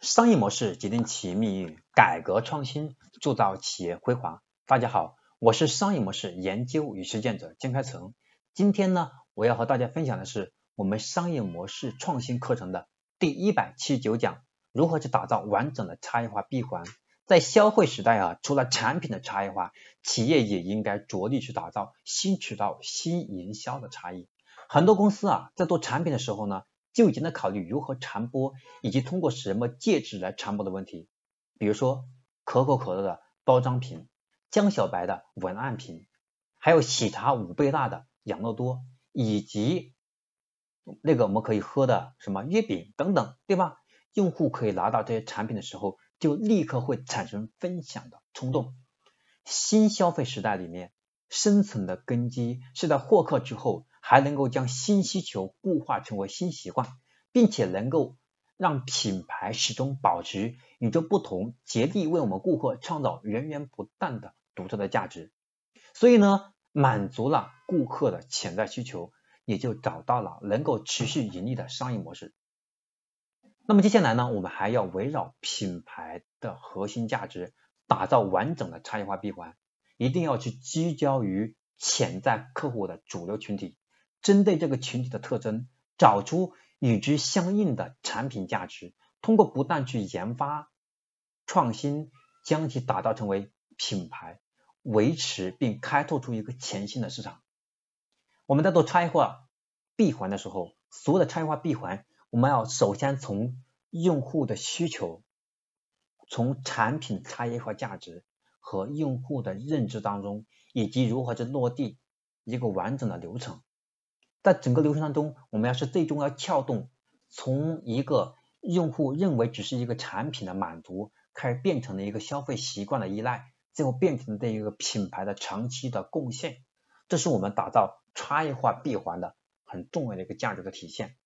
商业模式决定企业命运，改革创新铸造企业辉煌。大家好，我是商业模式研究与实践者金开成。今天呢，我要和大家分享的是我们商业模式创新课程的第一百七十九讲：如何去打造完整的差异化闭环。在消费时代啊，除了产品的差异化，企业也应该着力去打造新渠道、新营销的差异。很多公司啊，在做产品的时候呢。就已经在考虑如何传播，以及通过什么介质来传播的问题。比如说可口可乐的包装瓶、江小白的文案瓶，还有喜茶五倍大的养乐多，以及那个我们可以喝的什么月饼等等，对吧？用户可以拿到这些产品的时候，就立刻会产生分享的冲动。新消费时代里面，生存的根基是在获客之后。还能够将新需求固化成为新习惯，并且能够让品牌始终保持与众不同，竭力为我们顾客创造源源不断的独特的价值。所以呢，满足了顾客的潜在需求，也就找到了能够持续盈利的商业模式。那么接下来呢，我们还要围绕品牌的核心价值，打造完整的差异化闭环，一定要去聚焦于潜在客户的主流群体。针对这个群体的特征，找出与之相应的产品价值，通过不断去研发创新，将其打造成为品牌，维持并开拓出一个全新的市场。我们在做差异化闭环的时候，所有的差异化闭环，我们要首先从用户的需求，从产品差异化价值和用户的认知当中，以及如何去落地一个完整的流程。在整个流程当中，我们要是最终要撬动，从一个用户认为只是一个产品的满足，开始变成了一个消费习惯的依赖，最后变成了这一个品牌的长期的贡献，这是我们打造差异化闭环的很重要的一个价值的体现。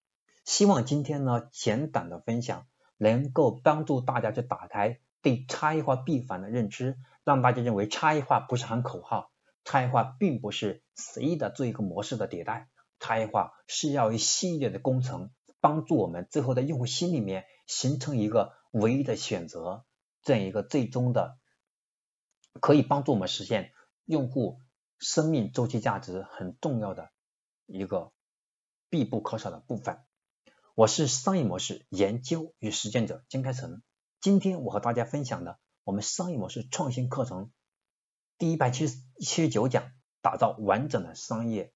希望今天呢简短的分享能够帮助大家去打开对差异化闭环的认知，让大家认为差异化不是喊口号，差异化并不是随意的做一个模式的迭代。差异化是要一系列的工程，帮助我们最后在用户心里面形成一个唯一的选择，这样一个最终的可以帮助我们实现用户生命周期价值很重要的一个必不可少的部分。我是商业模式研究与实践者金开成，今天我和大家分享的我们商业模式创新课程第一百七十七十九讲，打造完整的商业。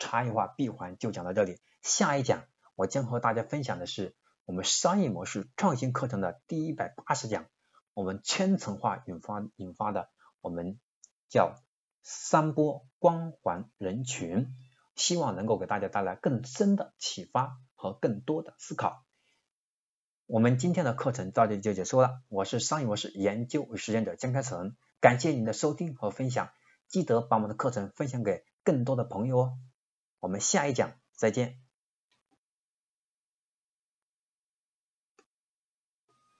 差异化闭环就讲到这里，下一讲我将和大家分享的是我们商业模式创新课程的第一百八十讲，我们圈层化引发引发的我们叫三波光环人群，希望能够给大家带来更深的启发和更多的思考。我们今天的课程到这里就结束了，我是商业模式研究与实践者江开成，感谢您的收听和分享，记得把我们的课程分享给更多的朋友哦。我们下一讲再见。